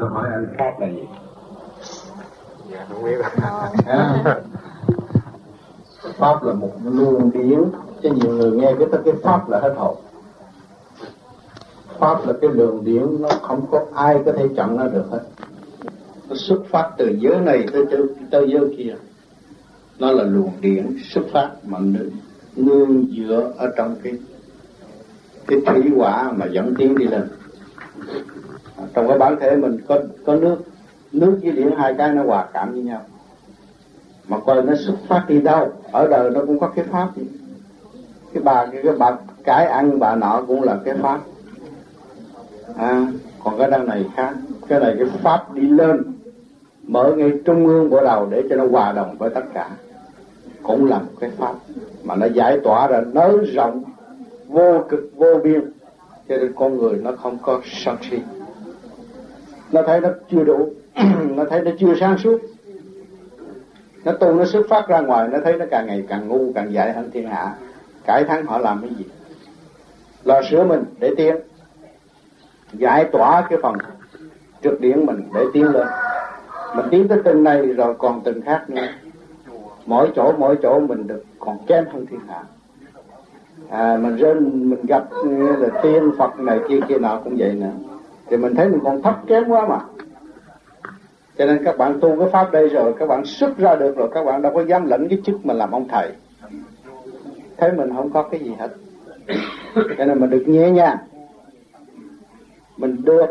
tôi hỏi anh pháp là gì? Dạ không biết. À, pháp là một luồng điển cho nhiều người nghe cái cái pháp là hết hồn. Pháp là cái đường điển nó không có ai có thể chặn nó được hết. Nó xuất phát từ giới này tới tới, tới giới kia. Nó là luồng điển xuất phát mà nương dựa ở trong cái cái thủy quả mà dẫn tiến đi lên trong cái bản thể mình có có nước nước với điện hai cái nó hòa cảm với nhau. Mà coi nó xuất phát đi đâu ở đời nó cũng có cái pháp gì cái bà cái, cái bà cái ăn bà nọ cũng là cái pháp. À còn cái đằng này khác cái này cái pháp đi lên mở ngay trung ương bộ đầu để cho nó hòa đồng với tất cả. Cũng là một cái pháp mà nó giải tỏa ra nới rộng vô cực vô biên. Cho nên con người nó không có sân si nó thấy nó chưa đủ. Nó thấy nó chưa sáng suốt. Nó tu nó xuất phát ra ngoài nó thấy nó càng ngày càng ngu càng dại hơn thiên hạ. Cải thắng họ làm cái gì? Lo sửa mình để tiến. Giải tỏa cái phần trực điển mình để tiến lên. Mình tiến tới từng này rồi còn từng khác nữa. Mỗi chỗ mỗi chỗ mình được còn kém hơn thiên hạ. À, mình rên mình gặp là tiên phật này kia kia nào cũng vậy nữa thì mình thấy mình còn thấp kém quá mà. Cho nên các bạn tu cái pháp đây rồi, các bạn xuất ra được rồi, các bạn đâu có dám lẫn cái chức mà làm ông thầy. Thấy mình không có cái gì hết. Cho nên mình được nhẹ nhàng. Mình được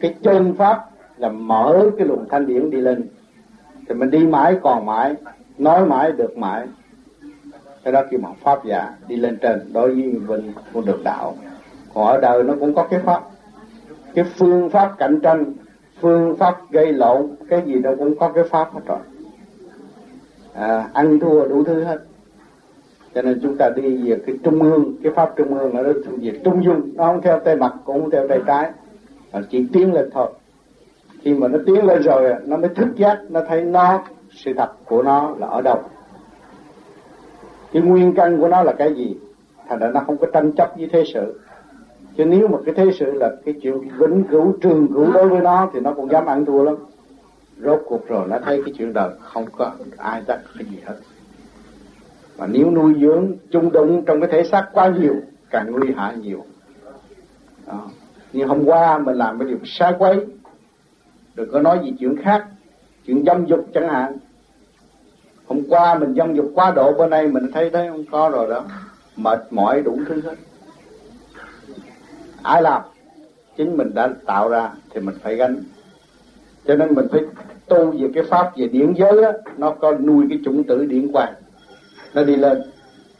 cái chân pháp là mở cái luồng thanh điển đi lên. Thì mình đi mãi, còn mãi, nói mãi, được mãi. Cái đó kêu bằng pháp giả, đi lên trên, đối với mình cũng được đạo. Còn ở đời nó cũng có cái pháp cái phương pháp cạnh tranh phương pháp gây lộn cái gì đâu cũng có cái pháp hết rồi. À, ăn thua đủ thứ hết. Cho nên chúng ta đi về cái trung ương cái pháp trung ương ở đó về trung dung. Nó không theo tay mặt cũng không theo tay trái. Mà chỉ tiến lên thôi. Khi mà nó tiến lên rồi nó mới thức giác nó thấy nó sự thật của nó là ở đâu. Cái nguyên căn của nó là cái gì? Thành ra nó không có tranh chấp với thế sự chứ nếu mà cái thế sự là cái chuyện vĩnh cửu trường cửu đối với nó thì nó cũng dám ăn thua lắm. Rốt cuộc rồi nó thấy cái chuyện đời không có ai tắc cái gì hết. Và nếu nuôi dưỡng, chung đụng trong cái thể xác quá nhiều, càng nguy hại nhiều. Đó. như hôm qua mình làm cái điều sai quấy, đừng có nói gì chuyện khác, chuyện dâm dục chẳng hạn. Hôm qua mình dâm dục quá độ bên đây mình thấy thấy không có rồi đó. Mệt mỏi đủ thứ hết ai làm? Chính mình đã tạo ra thì mình phải gánh. Cho nên mình phải tu về cái pháp về điển giới đó, nó có nuôi cái chủng tử điển quan nó đi lên.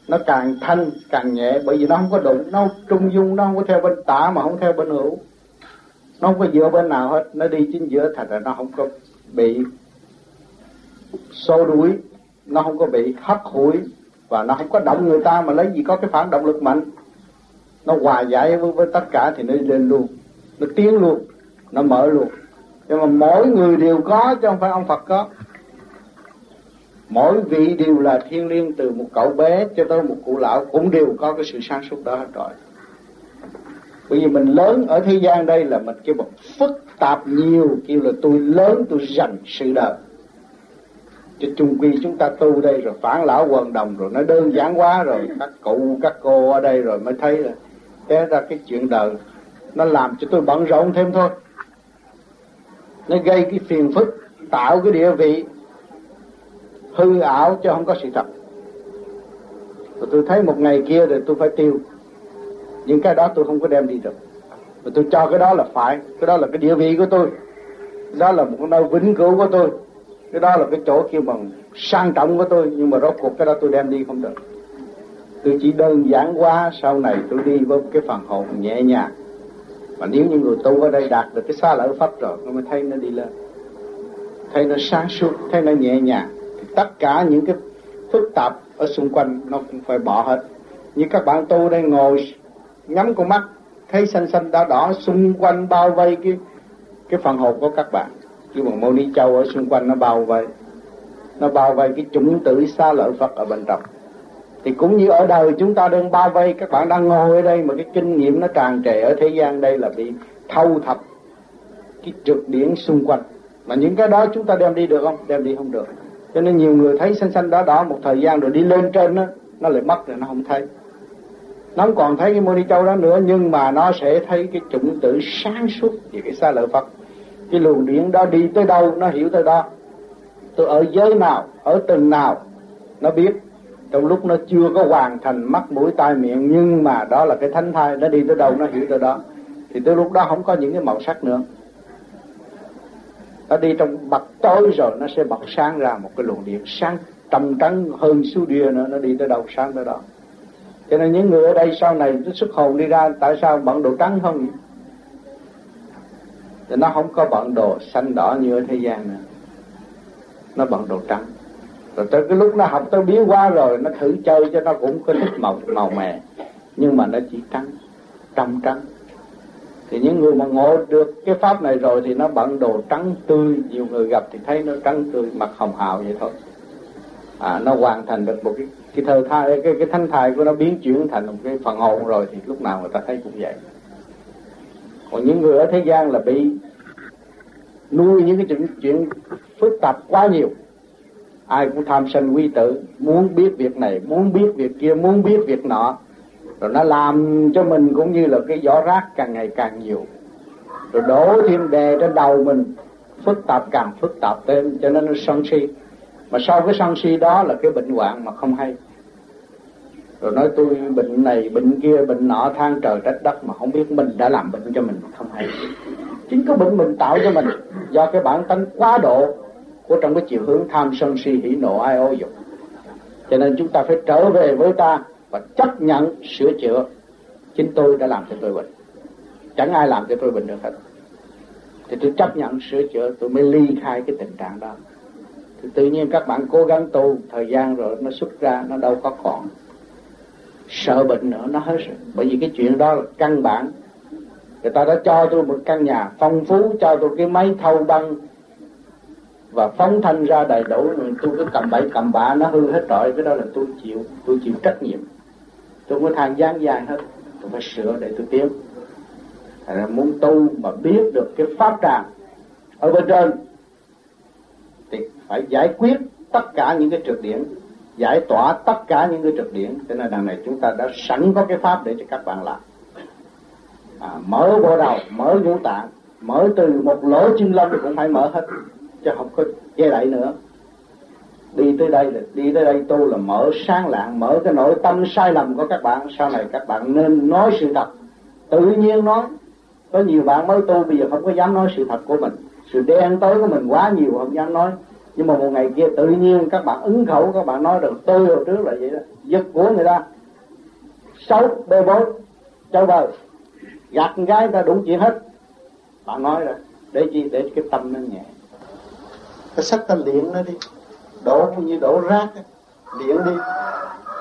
Nó càng thanh càng nhẹ bởi vì nó không có đụng nó trung dung nó không có theo bên tả mà không theo bên hữu. Nó không có dựa bên nào hết nó đi chính giữa thành ra nó không có bị xô đuổi nó không có bị hắt hủi và nó không có động người ta mà lấy gì có cái phản động lực mạnh nó hòa giải với, với tất cả thì nó lên luôn. Nó tiến luôn. Nó mở luôn. Nhưng mà mỗi người đều có chứ không phải ông Phật có. Mỗi vị đều là thiên liêng từ một cậu bé cho tới một cụ lão cũng đều có cái sự sáng suốt đó hết rồi. Bởi vì mình lớn ở thế gian đây là mình kêu một phức tạp nhiều kêu là tôi lớn tôi dành sự đời. Cho chung quy chúng ta tu đây rồi phản lão quần đồng rồi nó đơn giản quá rồi các cụ các cô ở đây rồi mới thấy là té ra cái chuyện đời, nó làm cho tôi bận rộn thêm thôi. Nó gây cái phiền phức, tạo cái địa vị hư ảo chứ không có sự thật. Và tôi thấy một ngày kia rồi tôi phải tiêu. Những cái đó tôi không có đem đi được. Và tôi cho cái đó là phải, cái đó là cái địa vị của tôi. Đó là một nơi vĩnh cửu của tôi. Cái đó là cái chỗ kêu bằng sang trọng của tôi, nhưng mà rốt cuộc cái đó tôi đem đi không được tôi chỉ đơn giản quá, sau này tôi đi với cái phần hồn nhẹ nhàng. Và nếu như người tu ở đây đạt được cái xa lợi pháp rồi nó mới thấy nó đi lên. Thấy nó sáng suốt, thấy nó nhẹ nhàng. Thì tất cả những cái phức tạp ở xung quanh nó cũng phải bỏ hết. Như các bạn tu đây ngồi nhắm con mắt, thấy xanh xanh đỏ đỏ, xung quanh bao vây cái cái phần hồn của các bạn. Như mà mâu ni châu ở xung quanh nó bao vây. Nó bao vây cái chủng tử xa lợi phật ở bên trong thì cũng như ở đời chúng ta đang bao vây, các bạn đang ngồi ở đây mà cái kinh nghiệm nó tràn trề ở thế gian đây là bị thâu thập cái trượt điển xung quanh. Mà những cái đó chúng ta đem đi được không? Đem đi không được. Cho nên nhiều người thấy xanh xanh đỏ đỏ một thời gian rồi đi lên trên nó nó lại mất rồi nó không thấy. Nó không còn thấy cái mô ni châu đó nữa, nhưng mà nó sẽ thấy cái chủng tử sáng suốt về cái xa lợi Phật. Cái luồng điển đó đi tới đâu, nó hiểu tới đó. Tôi ở giới nào, ở từng nào, nó biết trong lúc nó chưa có hoàn thành mắt, mũi, tai, miệng, nhưng mà đó là cái thánh thai, nó đi tới đâu nó hiểu tới đó. Thì tới lúc đó không có những cái màu sắc nữa. Nó đi trong bậc tối rồi nó sẽ bật sáng ra một cái luồng điện sáng trầm trắng hơn su đia nữa, nó đi tới đâu sáng tới đó. Cho nên những người ở đây sau này nó xuất hồn đi ra, tại sao bận đồ trắng không thì nó không có bận đồ xanh đỏ như ở thế gian nữa. Nó bận đồ trắng rồi tới cái lúc nó học tới biến qua rồi nó thử chơi cho nó cũng có thích màu màu mè. Nhưng mà nó chỉ trắng trong trắng. Thì những người mà ngộ được cái pháp này rồi thì nó bận đồ trắng tươi. Nhiều người gặp thì thấy nó trắng tươi mặt hồng hào vậy thôi. À, nó hoàn thành được một cái cái thơ thai cái cái thanh thai của nó biến chuyển thành một cái phần hồn rồi thì lúc nào người ta thấy cũng vậy. Còn những người ở thế gian là bị nuôi những cái chuyện, chuyện phức tạp quá nhiều ai cũng tham sân quy tử, muốn biết việc này, muốn biết việc kia, muốn biết việc nọ. Rồi nó làm cho mình cũng như là cái giỏ rác càng ngày càng nhiều. Rồi đổ thêm đề trên đầu mình, phức tạp càng phức tạp thêm, cho nên nó sân si. Mà sau cái sân si đó là cái bệnh hoạn mà không hay. Rồi nói tôi bệnh này, bệnh kia, bệnh nọ, than trời trách đất mà không biết mình đã làm bệnh cho mình không hay. Chính cái bệnh mình tạo cho mình, do cái bản tính quá độ của trong cái chiều hướng tham sân si hỉ nộ ai ô dục. Cho nên chúng ta phải trở về với ta và chấp nhận sửa chữa. Chính tôi đã làm cho tôi bệnh. Chẳng ai làm cho tôi bệnh được hết. Thì tôi chấp nhận sửa chữa, tôi mới ly khai cái tình trạng đó. Thì tự nhiên các bạn cố gắng tu, thời gian rồi nó xuất ra, nó đâu có còn. Sợ bệnh nữa, nó hết rồi. Bởi vì cái chuyện đó là căn bản. Người ta đã cho tôi một căn nhà phong phú, cho tôi cái máy thâu băng và phóng thanh ra đầy đủ. Tôi cứ cầm bậy cầm bạ nó hư hết rồi. Cái đó là tôi chịu tôi chịu trách nhiệm. Tôi có than gian dài hết. Tôi phải sửa để tôi tiến là muốn tu mà biết được cái pháp tràng ở bên trên thì phải giải quyết tất cả những cái trượt điểm giải tỏa tất cả những cái trượt điểm. Cho nên đằng này chúng ta đã sẵn có cái pháp để cho các bạn làm. À, mở bộ đầu mở ngũ tạng mở từ một lỗ chân lông cũng phải mở hết chứ không có che đậy nữa. Đi tới đây là đi tới đây tu là mở sáng lạng, mở cái nội tâm sai lầm của các bạn. Sau này các bạn nên nói sự thật. Tự nhiên nói. Có nhiều bạn mới tu, bây giờ không có dám nói sự thật của mình. Sự đen tối của mình quá nhiều, không dám nói. Nhưng mà một ngày kia tự nhiên các bạn ứng khẩu, các bạn nói được tôi hồi trước là vậy đó. Giật của người ta. Xấu, bê bối. Châu bờ gạt gái ta, đủ chuyện hết. Bạn nói rồi. Để chi? Để cái tâm nó nhẹ cái sách ta luyện nó đi. Đổ cũng như đổ rác ấy. luyện đi.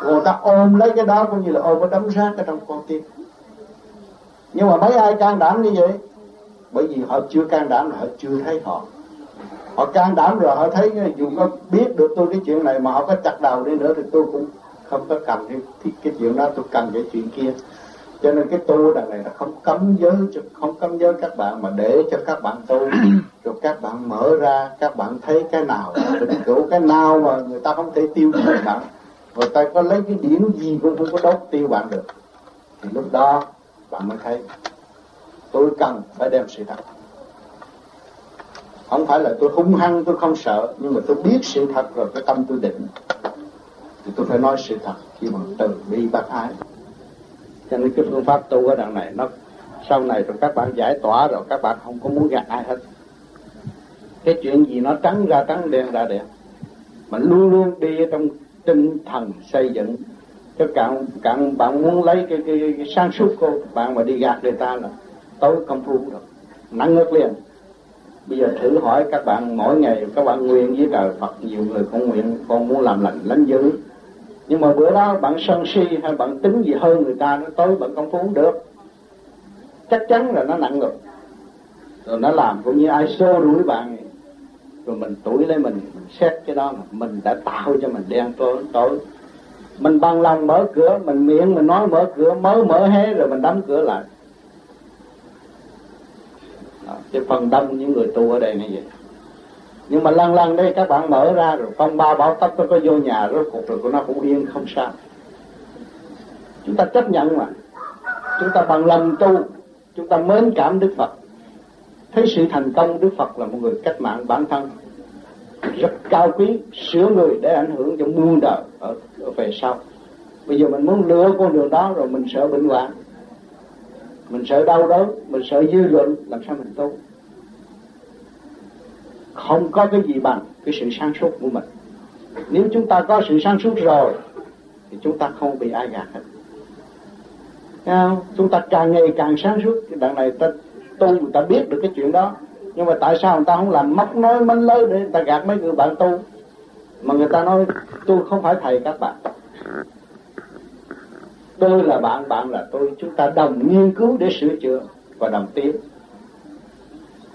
Người ta ôm lấy cái đó cũng như là ôm cái đống rác ở trong con tim. Nhưng mà mấy ai can đảm như vậy? Bởi vì họ chưa can đảm là họ chưa thấy họ. Họ can đảm rồi họ thấy dù có biết được tôi cái chuyện này mà họ có chặt đầu đi nữa thì tôi cũng không có cần cái, cái chuyện đó tôi cần cái chuyện kia cho nên cái tu đằng này là không cấm giới không cấm giới các bạn mà để cho các bạn tu. Rồi các bạn mở ra các bạn thấy cái nào vĩnh cửu cái nào mà người ta không thể tiêu diệt bạn. Người ta có lấy cái điểm gì cũng không có đốt tiêu bạn được. Thì lúc đó bạn mới thấy tôi cần phải đem sự thật. Không phải là tôi hung hăng tôi không sợ nhưng mà tôi biết sự thật rồi cái tâm tôi định. Thì tôi phải nói sự thật khi mà từ bi bác ái cho nên cái phương pháp tu ở đằng này nó sau này rồi các bạn giải tỏa rồi các bạn không có muốn gạt ai hết. Cái chuyện gì nó trắng ra trắng đen ra đen mà luôn luôn đi trong tinh thần xây dựng. Cho càng càng bạn muốn lấy cái, cái, cái, cái sáng suốt của bạn mà đi gạt người ta là tối công phu được. Nắng ngất liền. Bây giờ thử hỏi các bạn mỗi ngày các bạn nguyện với trời Phật nhiều người cũng nguyện con muốn làm lành lánh dữ nhưng mà bữa đó bạn sân si hay bạn tính gì hơn người ta nó tối bạn công phu được. Chắc chắn là nó nặng ngực. Rồi nó làm cũng như ai xô đuổi bạn. Rồi mình tuổi lấy mình, mình xét cái đó mà mình đã tạo cho mình đen tối tối. Mình bằng lòng mở cửa mình miệng mình nói mở cửa mới mở hé rồi mình đóng cửa lại. Cái phần đông những người tu ở đây như vậy nhưng mà lần lần đây các bạn mở ra rồi phong ba báo tấp nó có vô nhà rốt cuộc rồi của nó cũng yên không sao. Chúng ta chấp nhận mà. Chúng ta bằng lòng tu chúng ta mến cảm đức phật. Thấy sự thành công đức phật là một người cách mạng bản thân. Rất cao quý sửa người để ảnh hưởng cho muôn đời ở, ở về sau. Bây giờ mình muốn lựa con đường đó rồi mình sợ bệnh hoạn. Mình sợ đau đớn mình sợ dư luận làm sao mình tu? Không có cái gì bằng cái sự sáng suốt của mình. Nếu chúng ta có sự sáng suốt rồi, thì chúng ta không bị ai gạt hết. Không? chúng ta càng ngày càng sáng suốt. Cái đằng này ta tu người ta biết được cái chuyện đó. Nhưng mà tại sao người ta không làm móc nói mánh lới để người ta gạt mấy người bạn tu? Mà người ta nói, tôi không phải thầy các bạn. Tôi là bạn bạn là tôi. Chúng ta đồng nghiên cứu để sửa chữa và đồng tiến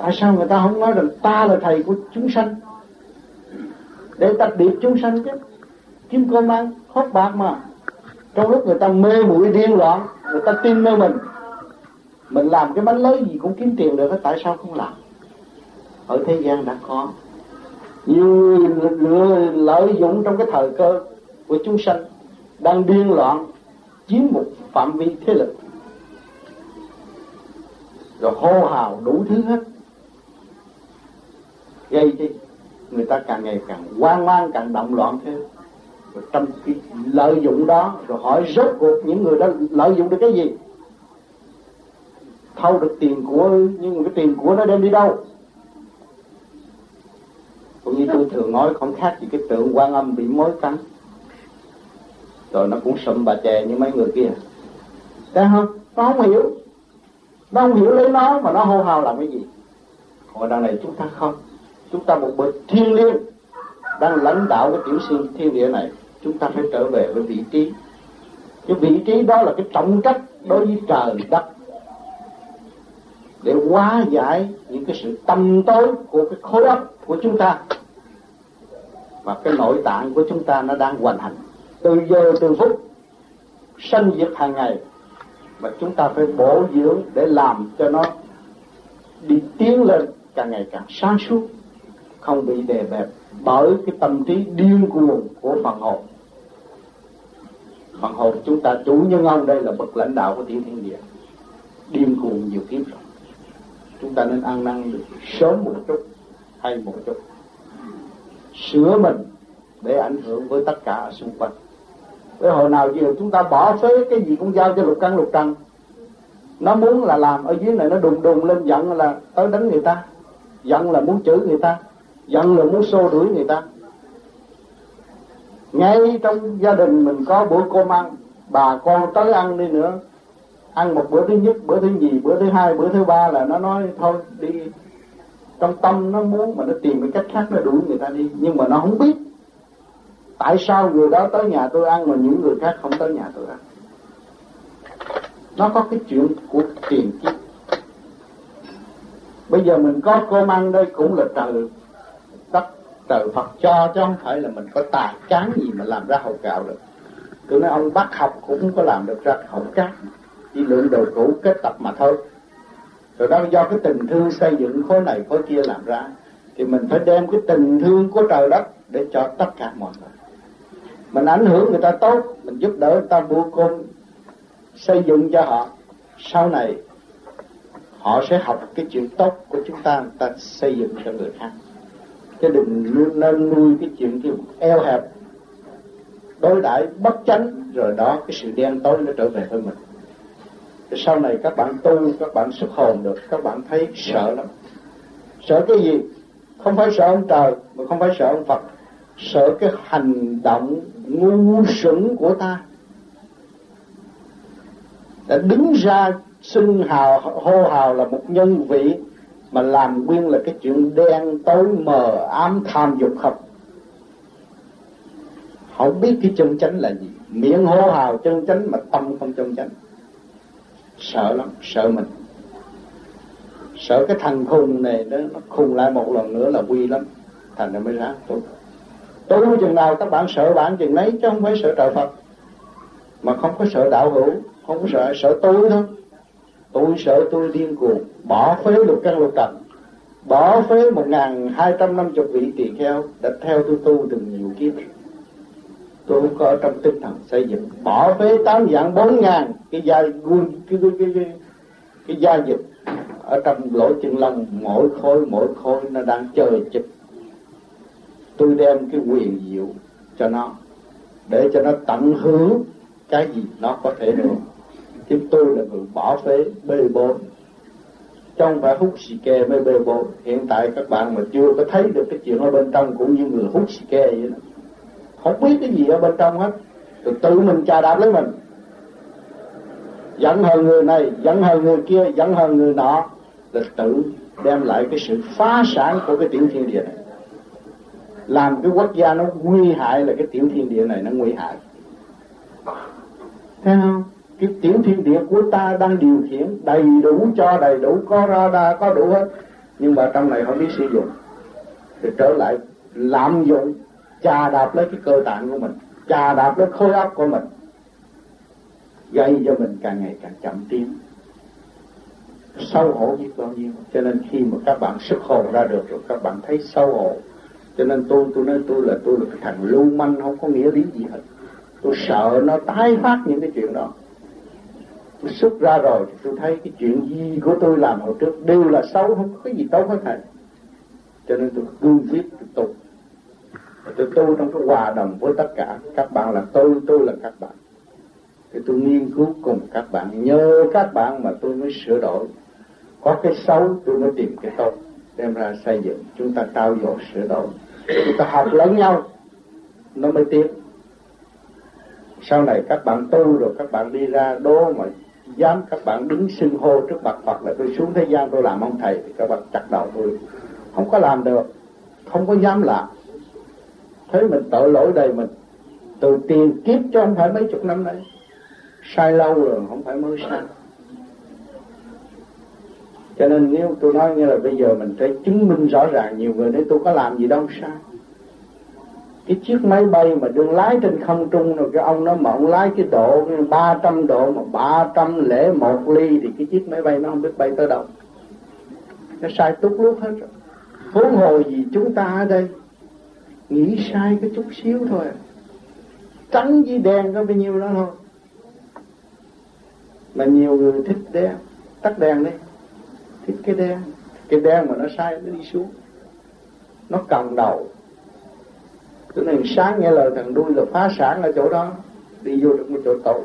tại sao người ta không nói rằng ta là thầy của chúng sanh? Để tập biệt chúng sanh chứ. Kim cơm ăn hốt bạc mà. Trong lúc người ta mê muội điên loạn, người ta tin nơi mình mình làm cái bánh lớn gì cũng kiếm tiền được tại sao không làm? Ở thế gian đã có. Nhiều người lợi dụng trong cái thời cơ của chúng sanh đang điên loạn, chiếm một phạm vi thế lực. Rồi hô hào đủ thứ hết gây đi người ta càng ngày càng hoang mang, càng động loạn thêm. Rồi trong cái lợi dụng đó, rồi hỏi rốt cuộc những người đó lợi dụng được cái gì? Thâu được tiền của, nhưng mà cái tiền của nó đem đi đâu? Cũng như tôi thường nói, không khác gì cái tượng quan âm bị mối cắn. Rồi nó cũng sụm bà chè như mấy người kia. Thấy không? Nó không hiểu. Nó không hiểu lấy nó mà nó hô hào làm cái gì. Còn đằng này chúng ta không chúng ta một bậc thiên liêng đang lãnh đạo cái tiểu sinh thiên địa này, chúng ta phải trở về với vị trí. Cái vị trí đó là cái trọng trách đối với trời đất. Để hóa giải những cái sự tâm tối của cái khối óc của chúng ta. Và cái nội tạng của chúng ta nó đang hoàn hành. Từ giờ, từ phút sanh diệt hàng ngày, mà chúng ta phải bổ dưỡng để làm cho nó đi tiến lên càng ngày càng sáng suốt không bị đè bẹp bởi cái tâm trí điên cuồng của phần hồn phần hồn chúng ta chủ nhân ông đây là bậc lãnh đạo của tiểu thiên địa. Điên cuồng nhiều kiếp rồi. Chúng ta nên ăn năn được sớm một chút hay một chút. Sửa mình để ảnh hưởng với tất cả ở xung quanh. Với hồi nào giờ chúng ta bỏ phế cái gì cũng giao cho lục căn, lục trần. Nó muốn là làm ở dưới này nó đùng đùng lên giận là tới đánh người ta, giận là muốn chửi người ta giận là muốn xô đuổi người ta. Ngay trong gia đình mình có bữa cơm ăn, bà con tới ăn đi nữa. Ăn một bữa thứ nhất, bữa thứ nhì, bữa thứ hai, bữa thứ ba là nó nói, thôi đi. Trong tâm nó muốn mà nó tìm cái cách khác nó đuổi người ta đi, nhưng mà nó không biết. Tại sao người đó tới nhà tôi ăn mà những người khác không tới nhà tôi ăn? Nó có cái chuyện của tiền kiếp. Bây giờ mình có cơm ăn đây cũng là trời đất trời Phật cho, chứ không phải là mình có tài cán gì mà làm ra hậu gạo được. Tôi nói, ông bác học cũng không có làm được ra hậu cát chỉ lượng đồ cũ kết tập mà thôi. Rồi đó, do cái tình thương xây dựng khối này, khối kia làm ra, thì mình phải đem cái tình thương của trời đất để cho tất cả mọi người. Mình ảnh hưởng người ta tốt, mình giúp đỡ người ta vô cùng, xây dựng cho họ. Sau này, họ sẽ học cái chuyện tốt của chúng ta, người ta xây dựng cho người khác chứ đừng nên nuôi cái chuyện kiểu eo hẹp. Đối đãi bất chánh, rồi đó cái sự đen tối nó trở về với mình. Thì sau này các bạn tu, các bạn xuất hồn được, các bạn thấy sợ lắm. Sợ cái gì? Không phải sợ ông trời, mà không phải sợ ông phật. Sợ cái hành động ngu xuẩn của ta. Đã đứng ra xưng hào, hô hào là một nhân vị mà làm nguyên là cái chuyện đen tối mờ ám tham dục không? Không biết cái chân chánh là gì. Miệng hô hào chân chánh mà tâm không chân chánh. Sợ lắm sợ mình. Sợ cái thằng khùng này nó, nó khùng lại một lần nữa là quy lắm. Thành ra mới ráng tu. Tu chừng nào các bạn sợ bạn chừng lấy chứ không phải sợ trời Phật. Mà không có sợ đạo hữu không có sợ sợ tôi thôi tôi sợ tôi điên cuồng. Bỏ phế lục căn lục trần bỏ phế một ngàn hai trăm năm chục vị tỳ kheo đã theo tôi tu từ nhiều kiếp. Tôi có trong tinh thần xây dựng. Bỏ phế tám dạng bốn ngàn. Cái gia quân cái cái cái, cái, cái gia dịch ở trong lỗ chân lông mỗi khối mỗi khối nó đang chờ chụp. Tôi đem cái quyền diệu cho nó để cho nó tận hưởng cái gì nó có thể được chứ tôi là người bỏ phế bê bối trong phải hút xì ke mới bê bối hiện tại các bạn mà chưa có thấy được cái chuyện ở bên trong cũng như người hút xì ke vậy đó. Không biết cái gì ở bên trong hết. Rồi tự mình trà đạp lấy mình. Giận hờn người này giận hờn người kia giận hờn người nọ. Là tự đem lại cái sự phá sản của cái tiểu thiên địa này. Làm cái quốc gia nó nguy hại là cái tiểu thiên địa này nó nguy hại. Thấy không? Cái tiểu thiên địa của ta đang điều khiển, đầy đủ cho, đầy đủ, có ra đa có đủ hết. Nhưng mà trong này không biết sử dụng. Thì trở lại, lạm dụng, chà đạp lấy cái cơ tạng của mình, chà đạp lấy khối óc của mình. Gây cho mình càng ngày càng chậm tiến. Sâu hổ biết bao nhiêu. Cho nên khi mà các bạn xuất hồn ra được rồi, các bạn thấy sâu hổ. Cho nên tôi tôi nói tôi là tôi là cái thằng lưu manh, không có nghĩa lý gì hết. Tôi sợ nó tái phát những cái chuyện đó tôi xuất ra rồi thì tôi thấy cái chuyện gì của tôi làm hồi trước đều là xấu không có cái gì tốt hết thầy. Cho nên tôi cương quyết tôi tu. Tôi tu trong cái hòa đồng với tất cả các bạn là tôi tôi là các bạn. Thì tôi nghiên cứu cùng các bạn, nhờ các bạn mà tôi mới sửa đổi. Có cái xấu tôi mới tìm cái tốt, đem ra xây dựng. Chúng ta trao dồi, sửa đổi. Chúng ta học lẫn nhau, nó mới tiến. Sau này các bạn tu rồi các bạn đi ra đố mà dám các bạn đứng xưng hô trước mặt Phật là tôi xuống thế gian tôi làm ông thầy, thì các bạn chặt đầu tôi. Không có làm được, không có dám làm. Thấy mình tội lỗi đầy mình. Từ tiền kiếp cho không phải mấy chục năm đấy sai lâu rồi, không phải mới sai. Cho nên nếu tôi nói như là bây giờ mình phải chứng minh rõ ràng nhiều người nói tôi có làm gì đâu, sai cái chiếc máy bay mà đương lái trên không trung rồi, cái ông nó mà ông lái cái độ 300 độ mà 300 lẻ một ly thì cái chiếc máy bay nó không biết bay tới đâu. Nó sai tút lúc hết rồi. Huống hồ gì chúng ta ở đây, nghĩ sai cái chút xíu thôi à. trắng với đen có bao nhiêu đó thôi. Mà nhiều người thích đen, tắt đèn đi. Thích cái đen. Cái đen mà nó sai nó đi xuống. Nó cầm đầu cho nên sáng nghe lời thằng đuôi là phá sản ở chỗ đó, đi vô được một chỗ tội.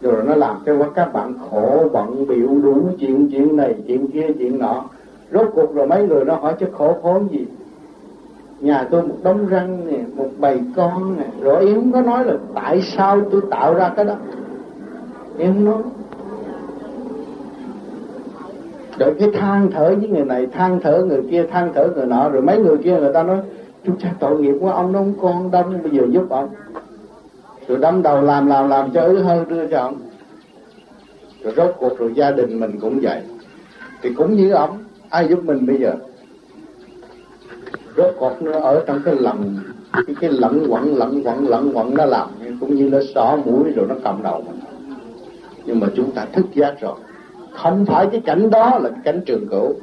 Rồi nó làm cho các bạn khổ, bận biểu đủ chuyện chuyện này, chuyện kia, chuyện nọ. Rốt cuộc rồi mấy người nó hỏi chứ khổ khốn gì? Nhà tôi một đống răng nè, một bầy con nè. Rồi em không có nói là tại sao tôi tạo ra cái đó? Em không nói. Rồi cái than thở với người này, than thở người kia, than thở người nọ. Rồi mấy người kia người ta nói chúng cha tội nghiệp quá ông nó không con đông bây giờ giúp ông. Rồi đâm đầu làm làm làm cho ứ hơn đưa cho ông. Rồi rốt cuộc rồi gia đình mình cũng vậy. Thì cũng như ông ai giúp mình bây giờ? Rốt cuộc nó ở trong cái lầm cái, cái lẫn quẩn lẫn quẩn lẫn quẩn nó làm. Cũng như nó xỏ mũi rồi nó cầm đầu mình. Nhưng mà chúng ta thức giác rồi. Không phải cái cảnh đó là cái cảnh trường cửu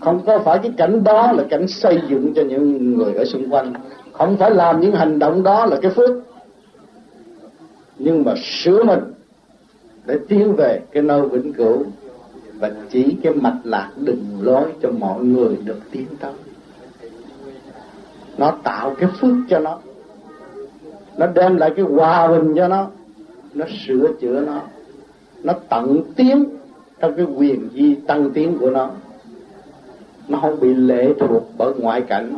không có phải cái cảnh đó là cảnh xây dựng cho những người ở xung quanh. Không phải làm những hành động đó là cái phước. Nhưng mà sửa mình để tiến về cái nơi vĩnh cửu và chỉ cái mạch lạc đường lối cho mọi người được tiến tới. Nó tạo cái phước cho nó. Nó đem lại cái hòa bình cho nó. Nó sửa chữa nó. Nó tận tiến trong cái quyền di tăng tiến của nó nó không bị lệ thuộc bởi ngoại cảnh.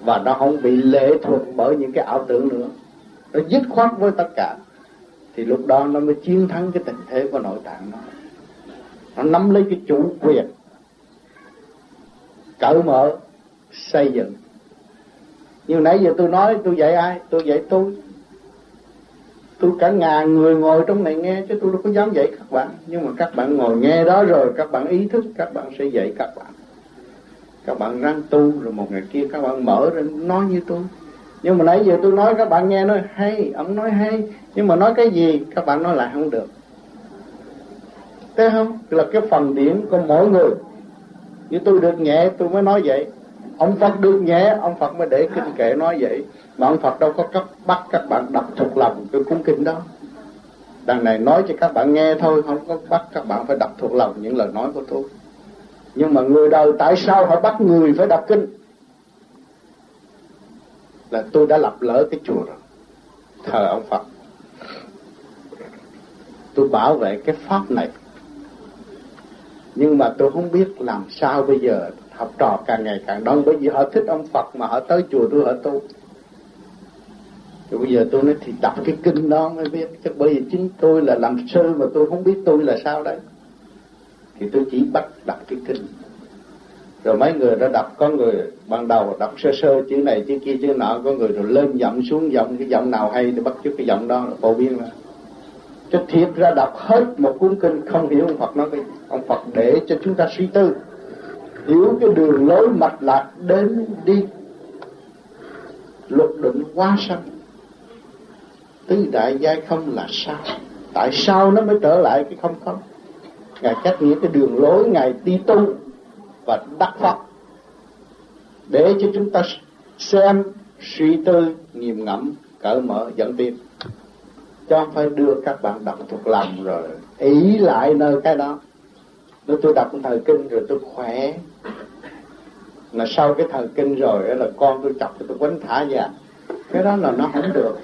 Và nó không bị lệ thuộc bởi những cái ảo tưởng nữa. Nó dứt khoát với tất cả. Thì lúc đó nó mới chiến thắng cái tình thế của nội tạng nó nó nắm lấy cái chủ quyền. Cởi mở, xây dựng. Như nãy giờ tôi nói, tôi dạy ai? Tôi dạy tôi. Tôi cả ngàn người ngồi trong này nghe, chứ tôi đâu có dám dạy các bạn. Nhưng mà các bạn ngồi nghe đó rồi, các bạn ý thức, các bạn sẽ dạy các bạn các bạn răng tu rồi một ngày kia các bạn mở ra nói như tôi. Nhưng mà nãy giờ tôi nói các bạn nghe nói hay, ông nói hay. Nhưng mà nói cái gì, các bạn nói lại không được. Thấy không? Là cái phần điểm của mỗi người. Như tôi được nhẹ, tôi mới nói vậy. Ông Phật được nhẹ, ông Phật mới để kinh kệ nói vậy. Mà ông Phật đâu có cấp bắt các bạn đọc thuộc lòng cái cuốn kinh đó. Đằng này nói cho các bạn nghe thôi, không có bắt các bạn phải đọc thuộc lòng những lời nói của tôi nhưng mà người đời tại sao họ bắt người phải đọc kinh? Là tôi đã lập lỡ cái chùa rồi. Thờ ông Phật. Tôi bảo vệ cái pháp này. Nhưng mà tôi không biết làm sao bây giờ học trò càng ngày càng đông. Bởi vì họ thích ông Phật mà họ tới chùa tôi, họ tu. Rồi bây giờ tôi nói thì đọc cái kinh đó mới biết. Chứ bởi vì chính tôi là làm sư mà tôi không biết tôi là sao đấy thì tôi chỉ bắt đọc cái kinh. Rồi mấy người đã đọc, có người ban đầu đọc sơ sơ chữ này, chữ kia, chữ nọ, có người rồi lên giọng xuống giọng, cái giọng nào hay thì bắt chước cái giọng đó, phổ biến ra. Cho thiệt ra đọc hết một cuốn kinh, không hiểu ông Phật nói cái ông Phật để cho chúng ta suy tư. Hiểu cái đường lối mạch lạc đến đi. Luật định quá sanh. Tứ đại giai không là sao? Tại sao nó mới trở lại cái không không ngài cách nghĩa cái đường lối ngài đi tu và đắc pháp để cho chúng ta xem suy tư nghiêm ngẫm, cởi mở, dẫn tiến. Cho phải đưa các bạn đọc thuộc lòng rồi, ý lại nơi cái đó. Nếu tôi đọc thời kinh rồi tôi khỏe. Là sau cái thời kinh rồi là con tôi chọc tôi quấn thả ra cái đó là nó không được.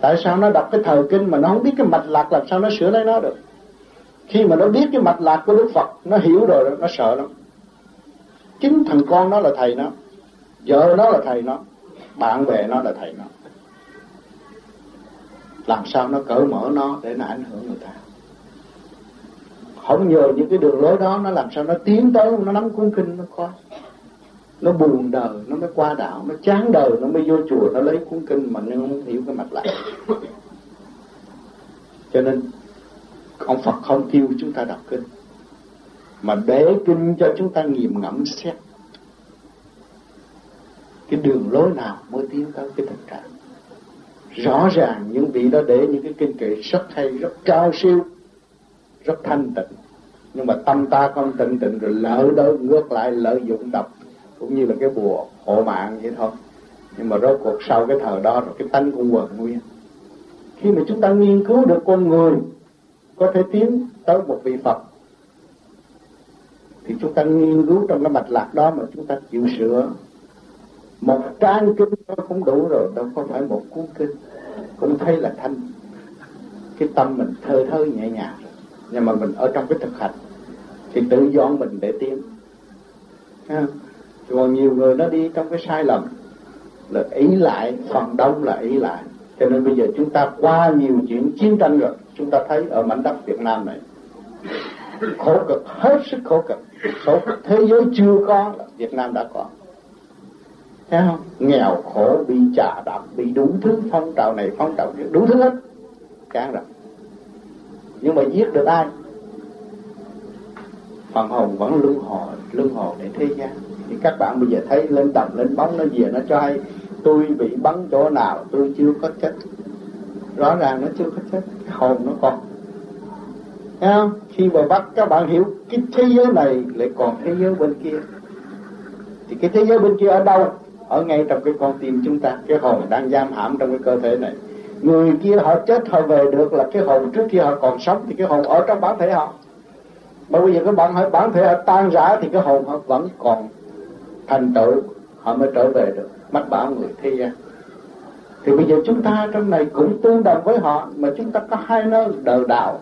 Tại sao nó đọc cái thời kinh mà nó không biết cái mạch lạc, làm sao nó sửa lấy nó được? Khi mà nó biết cái mạch lạc của đức phật, nó hiểu rồi, nó sợ lắm. Chính thằng con nó là thầy nó, vợ nó là thầy nó, bạn bè nó là thầy nó. Làm sao nó cởi mở nó để nó ảnh hưởng người ta? Không nhờ những cái đường lối đó, nó làm sao nó tiến tới, nó nắm cuốn kinh, nó coi nó buồn đời, nó mới qua đạo, nó chán đời, nó mới vô chùa, nó lấy cuốn kinh mà nó không hiểu cái mạch lại cho nên ông Phật không kêu chúng ta đọc kinh, mà để kinh cho chúng ta nghiệm ngẫm xét. Cái đường lối nào mới tiến tới cái thực trạng? Rõ ràng những vị đó để những cái kinh kệ rất hay, rất cao siêu, rất thanh tịnh. Nhưng mà tâm ta không tịnh tịnh rồi lỡ đó ngược lại lợi dụng đọc, cũng như là cái bùa hộ mạng vậy thôi. Nhưng mà rốt cuộc sau cái thời đó rồi, cái tánh cũng quần nguyên. Khi mà chúng ta nghiên cứu được con người có thể tiến tới một vị Phật. Thì chúng ta nghiên cứu trong cái mạch lạc đó mà chúng ta chịu sửa. Một trang kinh nó cũng đủ rồi, đâu có phải một cuốn kinh. Cũng thấy là thanh. Cái tâm mình thơ thơ nhẹ nhàng. Nhưng mà mình ở trong cái thực hành, thì tự dọn mình để tiến. Còn nhiều người nó đi trong cái sai lầm, là ý lại, phần đông là ý lại. Cho nên bây giờ chúng ta qua nhiều chuyện chiến tranh rồi chúng ta thấy ở mảnh đất Việt Nam này, khổ cực, hết sức khổ cực. Số thế giới chưa có Việt Nam đã có. Thấy không? Nghèo, khổ bị trả đạp bị đủ thứ, phong trào này, phong trào kia, đủ thứ hết. Chán rồi. Nhưng mà giết được ai? Phần hồn vẫn luân hồi luân hồi để thế gian. Thì các bạn bây giờ thấy lên tầm, lên bóng, nó về, nó cho hay, tôi bị bắn chỗ nào, tôi chưa có chết rõ ràng nó chưa có chết hồn nó còn. Thấy không? Khi mà bắt các bạn hiểu cái thế giới này lại còn thế giới bên kia. Thì cái thế giới bên kia ở đâu? Ở ngay trong cái con tim chúng ta. Cái hồn đang giam hãm trong cái cơ thể này. Người kia họ chết, họ về được là cái hồn trước kia họ còn sống, Thì cái hồn ở trong bản thể họ. Mà bây giờ các bạn hỏi bản thể họ tan rã Thì cái hồn họ vẫn còn thành tựu, Họ mới trở về được. Mắt bảo người thế gian thì bây giờ chúng ta trong này cũng tương đồng với họ, mà chúng ta có hai nơi đời đạo,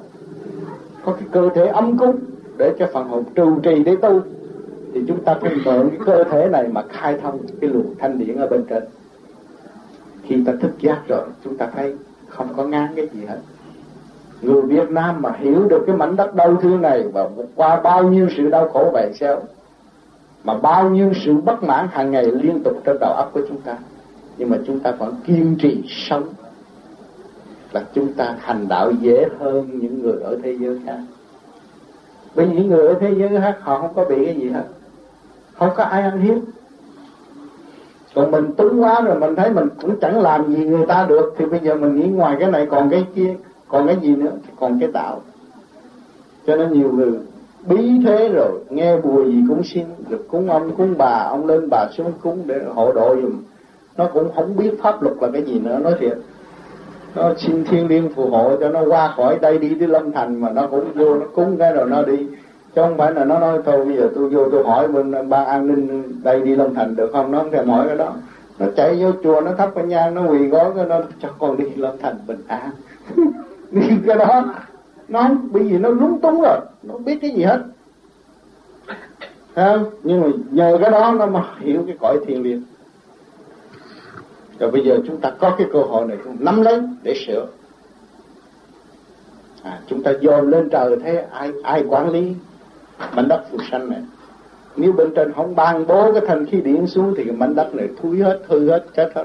có cái cơ thể âm cung để cho phần hồn trụ trì để tu. Thì chúng ta phải mượn cái cơ thể này mà khai thông cái luồng thanh điển ở bên trên. Khi ta thức giác rồi, chúng ta thấy không có ngán cái gì hết. Người Việt Nam mà hiểu được cái mảnh đất đau thương này và qua bao nhiêu sự đau khổ vậy sao mà bao nhiêu sự bất mãn hàng ngày liên tục trên đầu óc của chúng ta nhưng mà chúng ta vẫn kiên trì sống. Là chúng ta hành đạo dễ hơn những người ở thế giới khác. Bởi vì những người ở thế giới khác, họ không có bị cái gì hết. Không có ai ăn hiếp. Còn mình túng quá rồi, mình thấy mình cũng chẳng làm gì người ta được, thì bây giờ mình nghĩ ngoài cái này còn cái kia, còn cái gì nữa còn cái đạo. Cho nên nhiều người bí thế rồi, nghe bùa gì cũng xin được cúng ông, cúng bà, ông lên bà xuống cúng để hộ độ dùm nó cũng không biết pháp luật là cái gì nữa, nói thiệt. Nó xin thiên liên phù hộ cho nó qua khỏi đây đi tới lâm thành mà nó cũng vô, nó cúng cái rồi nó đi. Chứ không phải là nó nói, thôi, bây giờ tôi vô tôi hỏi bên ban an ninh đây đi lâm thành được không? Nó không thèm hỏi cái đó. Nó chạy vô chùa, nó thắp cái nhang, nó quỳ gói cái nó cho con đi lâm thành bình an. Cái đó, nó bởi vì nó lúng túng rồi, nó biết cái gì hết. Không? Nhưng mà nhờ cái đó nó mà hiểu cái cõi thiên liền rồi bây giờ chúng ta có cái cơ hội này chúng nắm lấy để sửa. À, chúng ta dồn lên trời thế ai ai quản lý? Mảnh đất phù sanh này. Nếu bên trên không ban bố cái thanh khí điện xuống thì cái mảnh đất này thui hết hư hết chết hết.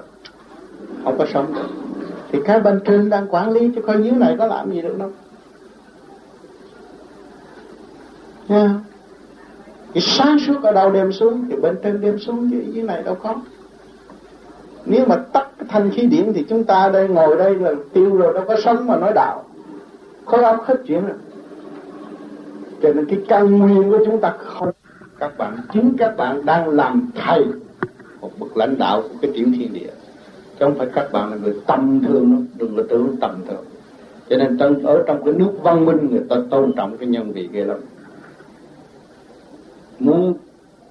Không có sống được. Thì cái bên trên đang quản lý chứ coi dưới này có làm gì được đâu. Nha. Cái sáng suốt ở đâu đem xuống thì bên trên đem xuống chứ dưới này đâu có nếu mà tắt cái thanh khí điển thì chúng ta đây ngồi đây là tiêu rồi đâu có sống mà nói đạo. Khối óc hết chuyện rồi. Cho nên cái căn nguyên của chúng ta không các bạn, chính các bạn đang làm thầy một bậc lãnh đạo của cái tiểu thiên địa. Chứ không phải các bạn là người tầm thường đâu, đừng có tưởng tầm thường. Cho nên trong ở trong cái nước văn minh người ta tôn trọng cái nhân vị ghê lắm. Muốn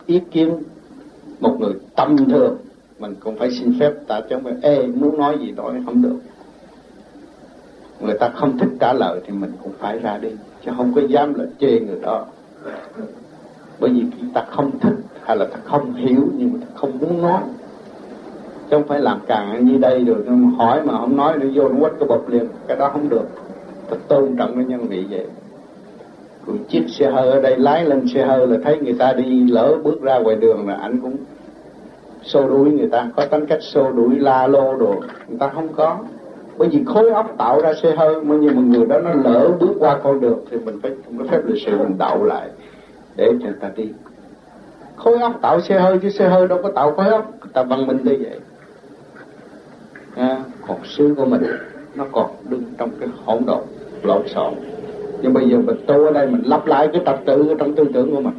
ý kiến một người tầm thường mình cũng phải xin phép ta chứ không phải ê, muốn nói gì nói không được. Người ta không thích trả lời thì mình cũng phải ra đi, chứ không có dám là chê người đó. Bởi vì ta không thích hay là ta không hiểu nhưng mà ta không muốn nói, chứ không phải làm càng như đây rồi hỏi mà không nói nó vô nó quất cái bột liền, cái đó không được. Ta tôn trọng cái nhân vị vậy. Rồi chiếc xe hơi ở đây, lái lên xe hơi là thấy người ta đi lỡ bước ra ngoài đường là anh cũng xô đuổi người ta. Có tính cách xô đuổi la lô đồ. Người ta không có. Bởi vì khối óc tạo ra xe hơi mà như một người đó nó lỡ bước qua con đường thì mình phải có phép lịch sự mình đậu lại để cho người ta đi. Khối óc tạo xe hơi chứ xe hơi đâu có tạo khối óc. Người ta văn minh như vậy. À, còn xứ của mình nó còn đứng trong cái hỗn độn lộn xộn. Nhưng bây giờ mình tu ở đây mình lắp lại cái tập tự trong tư tưởng của mình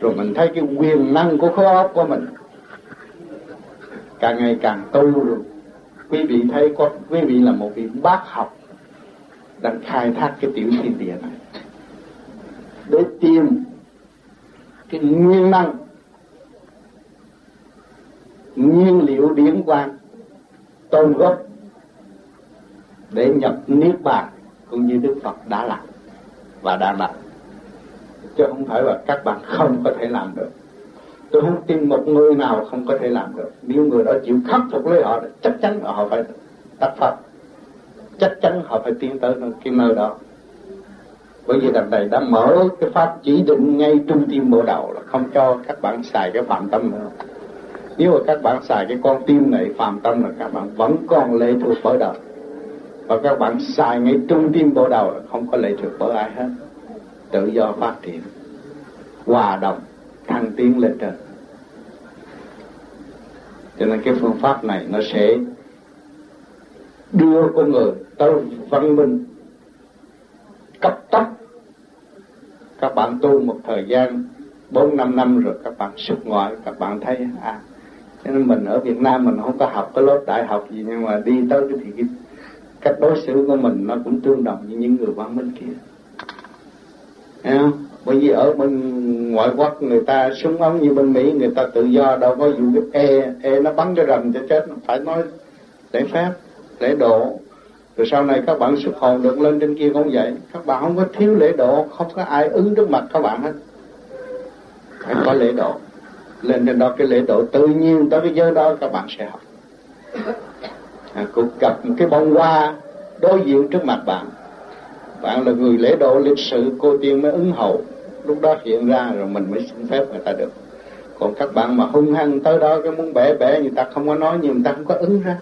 rồi mình thấy cái quyền năng của khối óc của mình càng ngày càng tu rồi. Quý vị thấy có, quý vị là một vị bác học đang khai thác cái tiểu thiên địa này. Để tìm cái nguyên năng, nguyên liệu điển quang, tôn gốc để nhập niết bàn cũng như Đức Phật đã làm và đã làm chứ không phải là các bạn không có thể làm được. Tôi không tin một người nào không có thể làm được. Nếu người đó chịu khắc phục lấy họ chắc chắn họ phải đắc Phật. Chắc chắn họ phải tiến tới cái nơi đó. Bởi vì đằng này đã mở cái pháp chỉ định ngay trung tim bộ đầu là không cho các bạn xài cái phạm tâm nữa. Nếu mà các bạn xài cái con tim này, phạm tâm là các bạn vẫn còn lệ thuộc bởi đời. Và các bạn xài ngay trung tim bộ đầu là không có lệ thuộc bởi ai hết tự do phát triển. Hòa đồng, thăng tiến lên trên. Cho nên cái phương pháp này nó sẽ đưa con người tới văn minh cấp tốc. Các bạn tu một thời gian bốn năm năm rồi các bạn xuất ngoại, các bạn thấy à cho nên mình ở Việt Nam mình không có học cái lớp đại học gì, nhưng mà đi tới cái thì cái cách đối xử của mình nó cũng tương đồng như những người văn minh kia. Không? bởi vì ở bên ngoại quốc người ta súng ống như bên Mỹ người ta tự do đâu có vụ cái e e nó bắn cho rầm cho chết phải nói lễ phép lễ độ. Rồi sau này các bạn xuất hồn được lên trên kia cũng vậy. Các bạn không có thiếu lễ độ không có ai ứng trước mặt các bạn hết. Phải có lễ độ. Lên trên đó cái lễ độ tự nhiên tới cái giới đó các bạn sẽ học. À, cũng gặp một cái bông hoa đối diện trước mặt bạn bạn là người lễ độ lịch sự cô tiên mới ứng hậu. Lúc đó hiện ra rồi mình mới xin phép người ta được. Còn các bạn mà hung hăng tới đó cái muốn bẻ bẻ người ta không có nói nhưng người ta không có ứng ra.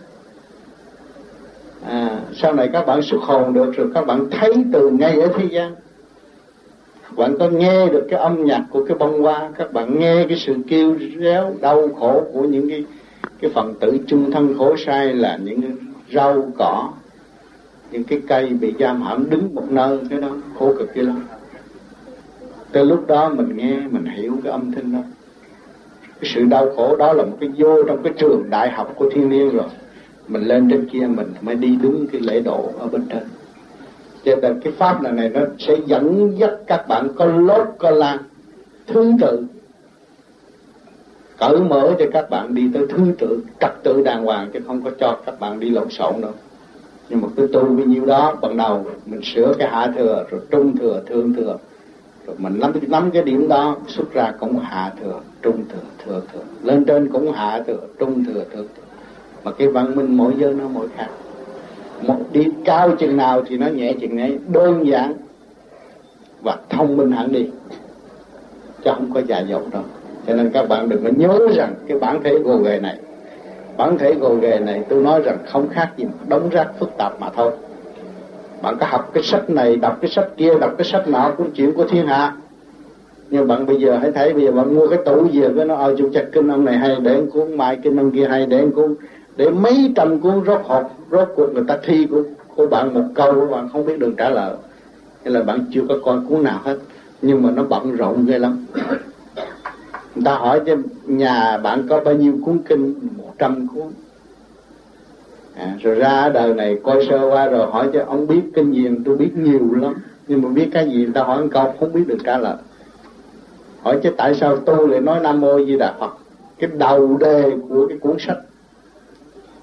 À, sau này các bạn xuất hồn được rồi các bạn thấy từ ngay ở thế gian. Bạn có nghe được cái âm nhạc của cái bông hoa các bạn nghe cái sự kêu réo đau khổ của những cái cái phần tử chung thân khổ sai là những rau cỏ những cái cây bị giam hãm đứng một nơi, cái đó khổ cực kia lắm. Tới lúc đó mình nghe, mình hiểu cái âm thanh đó. Cái sự đau khổ đó là một cái vô trong cái trường đại học của thiên niên rồi. Mình lên trên kia mình mới đi đúng cái lễ độ ở bên trên. Cho nên cái pháp này này nó sẽ dẫn dắt các bạn có lốt, có lan thứ tự. Cởi mở cho các bạn đi tới thứ tự, trật tự đàng hoàng chứ không có cho các bạn đi lộn xộn đâu nhưng mà cứ tu bấy nhiêu đó, ban đầu mình sửa cái hạ thừa, rồi trung thừa, thượng thừa. Rồi mình nắm nắm cái điểm đó, xuất ra cũng hạ thừa, trung thừa thừa thừa. Lên trên cũng hạ thừa, trung thừa, thượng thừa. Mà cái văn minh mỗi giới nó mỗi khác. Một đi cao chừng nào thì nó nhẹ chừng ấy, đơn giản và thông minh hẳn đi. Chứ không có dài dột đâu. Cho nên các bạn đừng có nhớ rằng cái bản thể của người này bản thể gồ ghề này, tôi nói rằng không khác gì đống rác phức tạp mà thôi. Bạn có học cái sách này, đọc cái sách kia, đọc cái sách nào cũng chuyện của thiên hạ. Nhưng bạn bây giờ hãy thấy, bây giờ bạn mua cái tủ về, cái nó ở chủ chặt kinh ông này hay để cuốn, mai kinh ông kia hay để cuốn. Để mấy trăm cuốn rốt hộp rốt cuộc người ta thi của của bạn một câu của bạn không biết đường trả lời. Hay là bạn chưa có coi cuốn nào hết, nhưng mà nó bận rộn ghê lắm người ta hỏi cho nhà bạn có bao nhiêu cuốn kinh? Một trăm cuốn. À, rồi ra đời này coi sơ qua rồi hỏi cho ông biết kinh gì tôi biết nhiều lắm. Nhưng mà biết cái gì người ta hỏi một câu không biết được trả lời. Hỏi chứ tại sao tôi lại nói nam mô di đà phật? Cái đầu đề của cái cuốn sách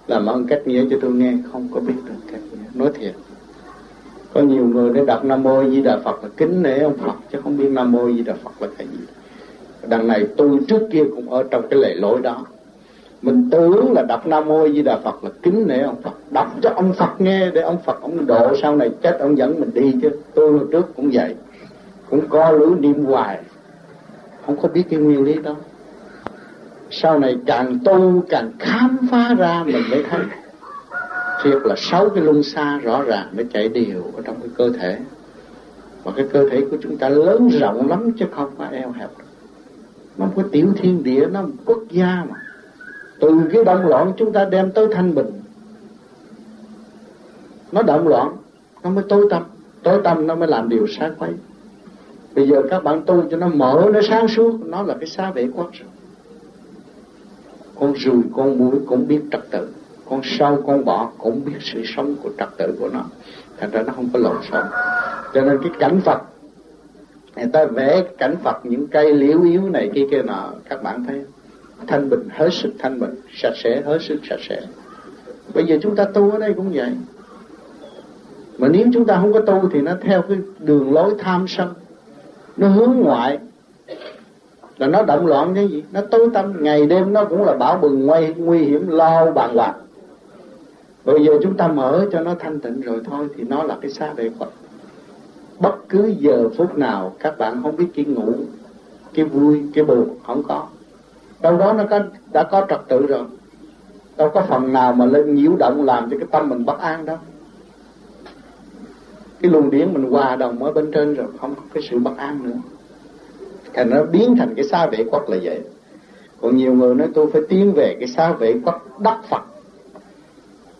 làm ơn cách nghĩa cho tôi nghe không có biết được cách nghĩa. Nói thiệt có nhiều người để đọc nam mô di đà phật là kính nể ông phật chứ không biết nam mô di đà phật là cái gì đằng này tôi trước kia cũng ở trong cái lệ lối đó. Mình tưởng là đọc nam mô di đà phật là kính nể ông phật, đọc cho ông phật nghe để ông phật ông độ sau này chết ông dẫn mình đi chứ. Tôi hồi trước cũng vậy, cũng co lưỡi niệm hoài, không có biết cái nguyên lý đó. Sau này càng tu càng khám phá ra mình mới thấy. Thiệt là sáu cái luân xa rõ ràng nó chạy đều ở trong cái cơ thể. Và cái cơ thể của chúng ta lớn rộng lắm chứ không có eo hẹp nó một cái tiểu thiên địa nó một quốc gia mà. Từ cái động loạn chúng ta đem tới thanh bình. Nó động loạn, nó mới tối tâm tối tâm nó mới làm điều sai quấy. Bây giờ các bạn tu cho nó mở, nó sáng suốt, nó là cái xa vệ quốc rồi. Con rùi, con mũi cũng biết trật tự. Con sâu, con bọ cũng biết sự sống của trật tự của nó. Thành ra nó không có lộn xộn. Cho nên cái cảnh phật người ta vẽ cảnh phật những cây liễu yếu này kia kia nọ, các bạn thấy thanh bình, hết sức thanh bình, sạch sẽ, hết sức sạch sẽ. Bây giờ chúng ta tu ở đây cũng vậy. Mà nếu chúng ta không có tu thì nó theo cái đường lối tham sân. Nó hướng ngoại. Là nó động loạn cái gì? Nó tối tâm ngày đêm nó cũng là bảo bừng, nguy nguy hiểm, lo bàn hoàng. Bây giờ chúng ta mở cho nó thanh tịnh rồi thôi thì nó là cái xa vệ Phật bất cứ giờ phút nào các bạn không biết cái ngủ, cái vui, cái buồn không có. Đâu đó nó có, đã có trật tự rồi. Đâu có phần nào mà lên nhiễu động làm cho cái tâm mình bất an đâu. Cái luồng điển mình hòa đồng ở bên trên rồi, không có cái sự bất an nữa. Thành nó biến thành cái xa vệ quốc là vậy. Còn nhiều người nói, tôi phải tiến về cái xa vệ quốc đắc Phật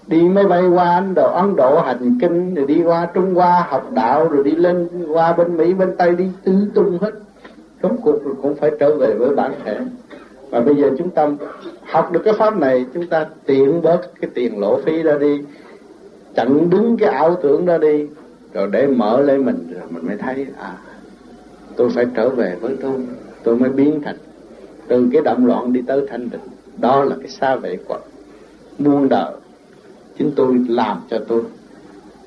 đi máy bay qua Ấn Độ, Ấn Độ hành kinh rồi đi qua Trung Hoa học đạo rồi đi lên qua bên Mỹ bên Tây đi tứ tung hết. Rốt cuộc rồi cũng phải trở về với bản thể. Và bây giờ chúng ta học được cái pháp này chúng ta tiện bớt cái tiền lỗ phí ra đi chặn đứng cái ảo tưởng ra đi rồi để mở lấy mình rồi mình mới thấy à tôi phải trở về với tôi tôi mới biến thành từ cái động loạn đi tới thanh tịnh, đó là cái xa vệ quật muôn đời chính tôi làm cho tôi.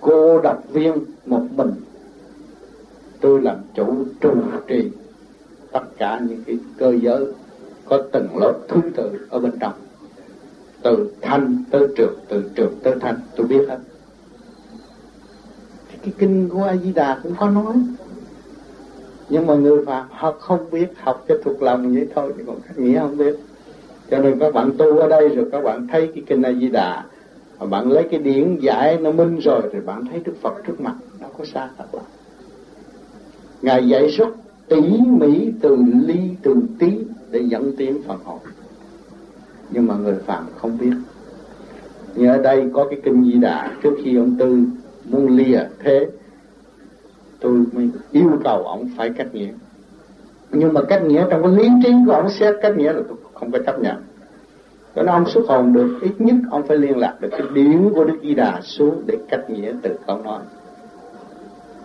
Cô độc viên một mình. Tôi làm chủ, trụ trì tất cả những cái cơ giới có từng lớp thứ tự ở bên trong. Từ thanh tới trượt, từ trượt tới thanh, tôi biết hết. Thì cái kinh của a di đà cũng có nói. Nhưng mà người phàm họ không biết học cho thuộc lòng vậy thôi chứ còn nghĩa không biết. Cho nên các bạn tu ở đây rồi các bạn thấy cái kinh a di đà mà bạn lấy cái điển giải nó minh rồi thì bạn thấy đức phật trước mặt nó có xa thật bạn ngài dạy rất tỉ mỉ từ ly, từ tí để dẫn tiến phần hồn nhưng mà người phàm không biết. Như ở đây có cái kinh di đà, trước khi ông tư muốn lìa thế, tôi mới yêu cầu ông phải cách nghĩa. Nhưng mà cách nghĩa trong cái lý trí của ông, xét cách nghĩa là tôi không có chấp nhận cho nên ông xuất hồn được ít nhất ông phải liên lạc được cái điển của Đức Di Đà xuống để cách nghĩa từ câu nói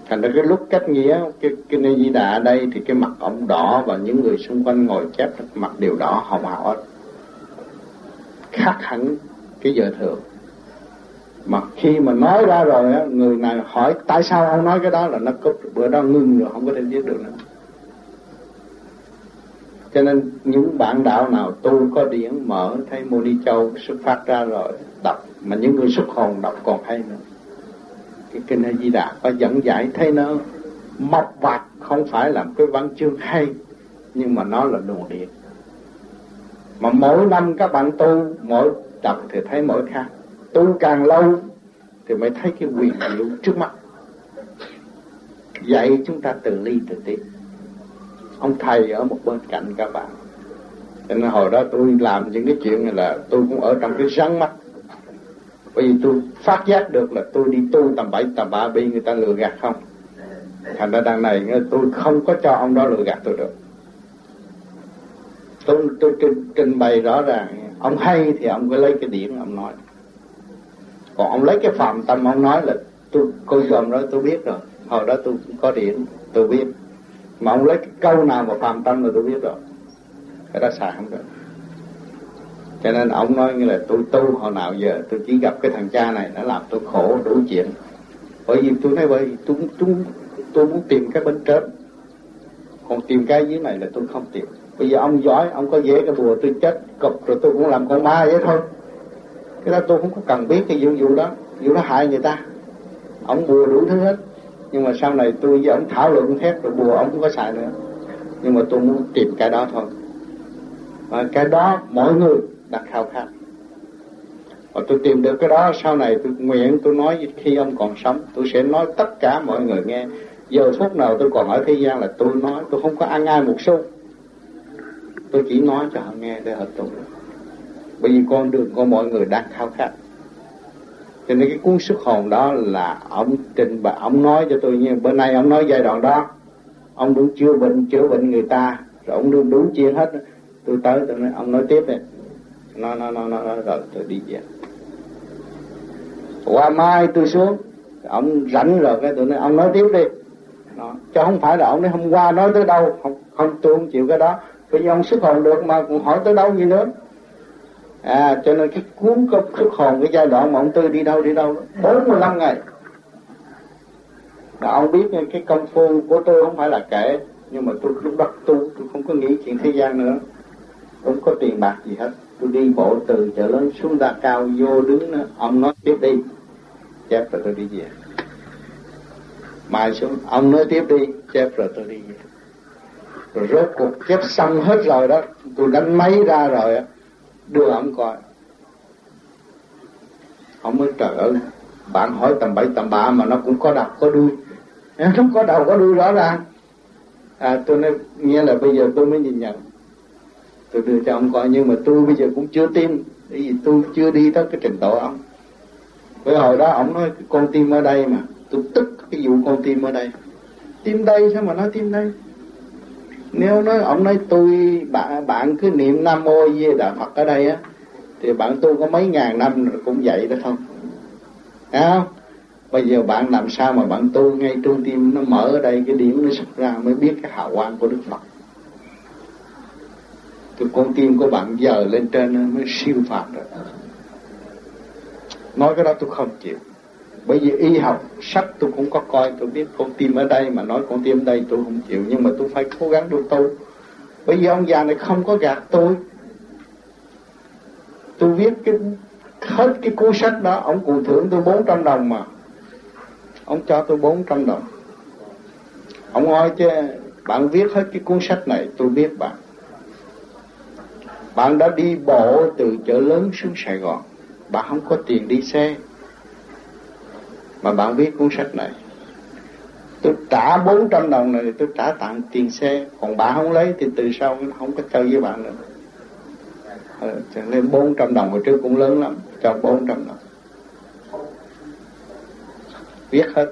thành ra cái lúc cách nghĩa, cái cái Di Đà ở đây thì cái mặt ông đỏ và những người xung quanh ngồi chép mặt đều đỏ, hồng hào khác hẳn cái giờ thường. Mà khi mà nói ra rồi á, người này hỏi tại sao ông nói cái đó là nó cúp, bữa đó ngưng rồi, không có thể viết được nữa cho nên những bạn đạo nào tu có điển mở, thấy mô ni châu xuất phát ra rồi, đọc. Mà những người xuất hồn đọc còn hay nữa. Cái kinh A Di Đà có dẫn giải, thấy nó mộc vạc không phải là cái văn chương hay, nhưng mà nó là luồng điện mà mỗi năm các bạn tu, mỗi đọc thì thấy mỗi khác. Tu càng lâu thì mới thấy cái quyền diệu trước mắt. Dạy chúng ta từ ly từ tiết ông thầy ở một bên cạnh các bạn. Cho nên hồi đó tôi làm những cái chuyện này là tôi cũng ở trong cái rắn mắt. Bởi vì tôi phát giác được là tôi đi tu tầm bảy tầm ba bị người ta lừa gạt không? Thành ra đằng này tôi không có cho ông đó lừa gạt tôi được. Tôi tôi trình, trình bày rõ ràng ông hay thì ông cứ lấy cái điểm ông nói. Còn ông lấy cái phạm tâm ông nói là tôi cô dòm đó tôi biết rồi. Hồi đó tôi cũng có điểm tôi biết mà ông lấy cái câu nào mà phạm tâm là tôi biết rồi. Cái đó xài không được. Cho nên ông nói như là tôi tu hồi nào giờ tôi chỉ gặp cái thằng cha này nó làm tôi khổ đủ chuyện. Bởi vì tôi nói bởi vì tôi, tôi, tôi muốn tìm cái bên trên. Còn tìm cái dưới này là tôi không tìm. Bây giờ ông giỏi ông có dễ cái bùa tôi chết cục rồi tôi cũng làm con ma vậy thôi. Cái đó tôi không có cần biết cái vụ vụ đó. Vụ đó hại người ta. Ông bùa đủ thứ hết nhưng mà sau này tôi với ông thảo luận thét rồi bùa ông cũng có xài nữa. Nhưng mà tôi muốn tìm cái đó thôi. Và cái đó mọi người đặt khao khát. Và tôi tìm được cái đó sau này tôi nguyện tôi nói khi ông còn sống, tôi sẽ nói tất cả mọi người nghe. Giờ phút nào tôi còn ở thế gian là tôi nói, tôi không có ăn ai một xu. Tôi chỉ nói cho họ nghe để họ tu. Bởi vì con đường của mọi người đang khao khát cho nên cái cuốn xuất hồn đó là ông trình và ông nói cho tôi như bữa nay ông nói giai đoạn đó, ông đúng chữa bệnh chữa bệnh người ta. Rồi ông đúng đúng chia hết. Tôi tới, tôi nói, ông nói tiếp này nó nó nó nó rồi tôi đi về. Qua mai tôi xuống, ông rảnh rồi cái tôi nói, ông nói tiếp đi. Đó. chứ không phải là ông nói hôm qua nói tới đâu. Không không tôi không chịu cái đó. Bây giờ ông xuất hồn được mà còn hỏi tới đâu gì nữa? À cho nên cái cuốn cấp xuất hồn cái giai đoạn mà ông tư đi đâu đi đâu bốn mươi lăm ngày. Là ông biết cái công phu của tôi không phải là kể, nhưng mà tôi lúc đó tu tôi không có nghĩ chuyện thế gian nữa. Không có tiền bạc gì hết. Tôi đi bộ từ chợ lớn xuống đa cao, vô đứng nữa. ông nói tiếp đi. Chép rồi tôi đi về. Mai xuống, ông nói tiếp đi, chép rồi tôi đi về. Rồi rốt cuộc chép xong hết rồi đó, tôi đánh máy ra rồi á đưa ông coi. Ông mới trời ơi bạn hỏi tầm bảy tầm bạ mà nó cũng có đầu có đuôi. Nó có đầu có đuôi rõ ràng. À tôi nói nghĩa là bây giờ tôi mới nhìn nhận. Tôi đưa cho ông coi, nhưng mà tôi bây giờ cũng chưa tin. Bởi vì tôi chưa đi tới cái trình độ ông. Bởi hồi đó ông nói, con tim ở đây mà. Tôi tức cái vụ con tim ở đây. Tim đây sao mà nói tim đây? Nếu nói ông nói tôi bạn bạn cứ niệm nam mô di đà phật ở đây á, thì bạn tu có mấy ngàn năm rồi cũng vậy đó không? Thấy không? Bây giờ bạn làm sao mà bạn tu ngay trung tim nó mở ở đây, cái điểm nó xuất ra mới biết cái hào quang của đức phật. Thì con tim của bạn giờ lên trên mới siêu phạt rồi. Nói cái đó tôi không chịu bởi vì y học, sách tôi cũng có coi, tôi biết con tim ở đây mà nói con tim ở đây tôi không chịu, nhưng mà tôi phải cố gắng được tu. Bởi vì ông già này không có gạt tôi. Tôi viết cái, hết cái cuốn sách đó, ông cụ thưởng tôi 400 đồng mà. Ông cho tôi 400 đồng. Ông nói chứ bạn viết hết cái cuốn sách này, tôi biết bạn. Bạn đã đi bộ từ chợ lớn xuống Sài Gòn. Bạn không có tiền đi xe mà bạn viết cuốn sách này. Tôi trả 400 đồng này tôi trả tặng tiền xe. Còn bạn không lấy thì từ sau không có chơi với bạn nữa. Ờ, cho nên 400 đồng hồi trước cũng lớn lắm. Cho 400 đồng. Viết hết.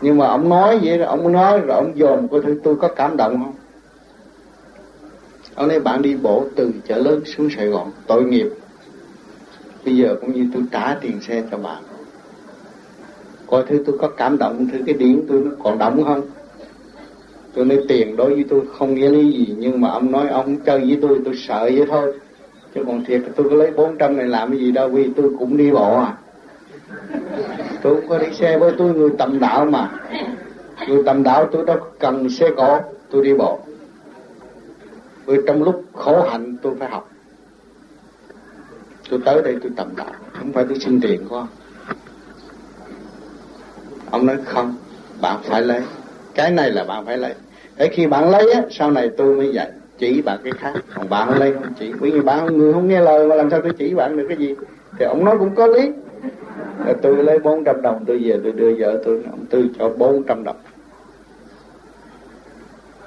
Nhưng mà ông nói vậy rồi ông nói rồi ông dồn, coi thử tôi có cảm động không? Ông nói bạn đi bộ từ chợ lớn xuống Sài Gòn tội nghiệp. Bây giờ cũng như tôi trả tiền xe cho bạn coi thứ tôi có cảm động, thứ cái điển tôi nó còn động không tôi nói tiền đối với tôi không nghĩa lý gì, nhưng mà ông nói ông chơi với tôi tôi sợ vậy thôi. Chứ còn thiệt tôi có lấy 400 này làm cái gì đâu, vì tôi cũng đi bộ à. Tôi cũng có đi xe với tôi, người tầm đạo mà. Người tầm đạo tôi đâu cần xe cộ tôi đi bộ. Vì trong lúc khổ hạnh tôi phải học. Tôi tới đây tôi tầm đạo, không phải tôi xin tiền của ông ông nói, không, bạn phải lấy. Cái này là bạn phải lấy. Để khi bạn lấy á, sau này tôi mới dạy, chỉ bạn cái khác. Còn bạn không lấy, không chỉ. Bởi vì bạn người không nghe lời mà làm sao tôi chỉ bạn được cái gì? Thì ông nói cũng có lý. Rồi tôi lấy 400 đồng, tôi về tôi đưa vợ tôi, ông tư cho 400 đồng.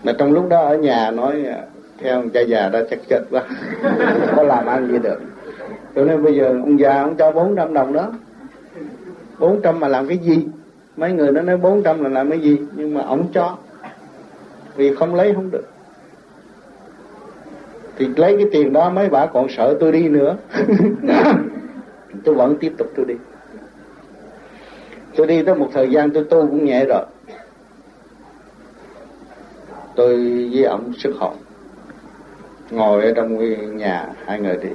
Mà trong lúc đó ở nhà nói, theo cha già đó chắc chết quá, có làm ăn gì được. Tôi nên bây giờ ông già ông cho 400 đồng đó. 400 mà làm cái gì? Mấy người nó nói 400 là làm cái gì? Nhưng mà ổng cho. Vì không lấy không được. Thì lấy cái tiền đó mấy bà còn sợ tôi đi nữa. Tôi vẫn tiếp tục tôi đi. Tôi đi tới một thời gian tôi tu cũng nhẹ rồi. Tôi với ổng sức hồn ngồi ở trong nhà, hai người đi.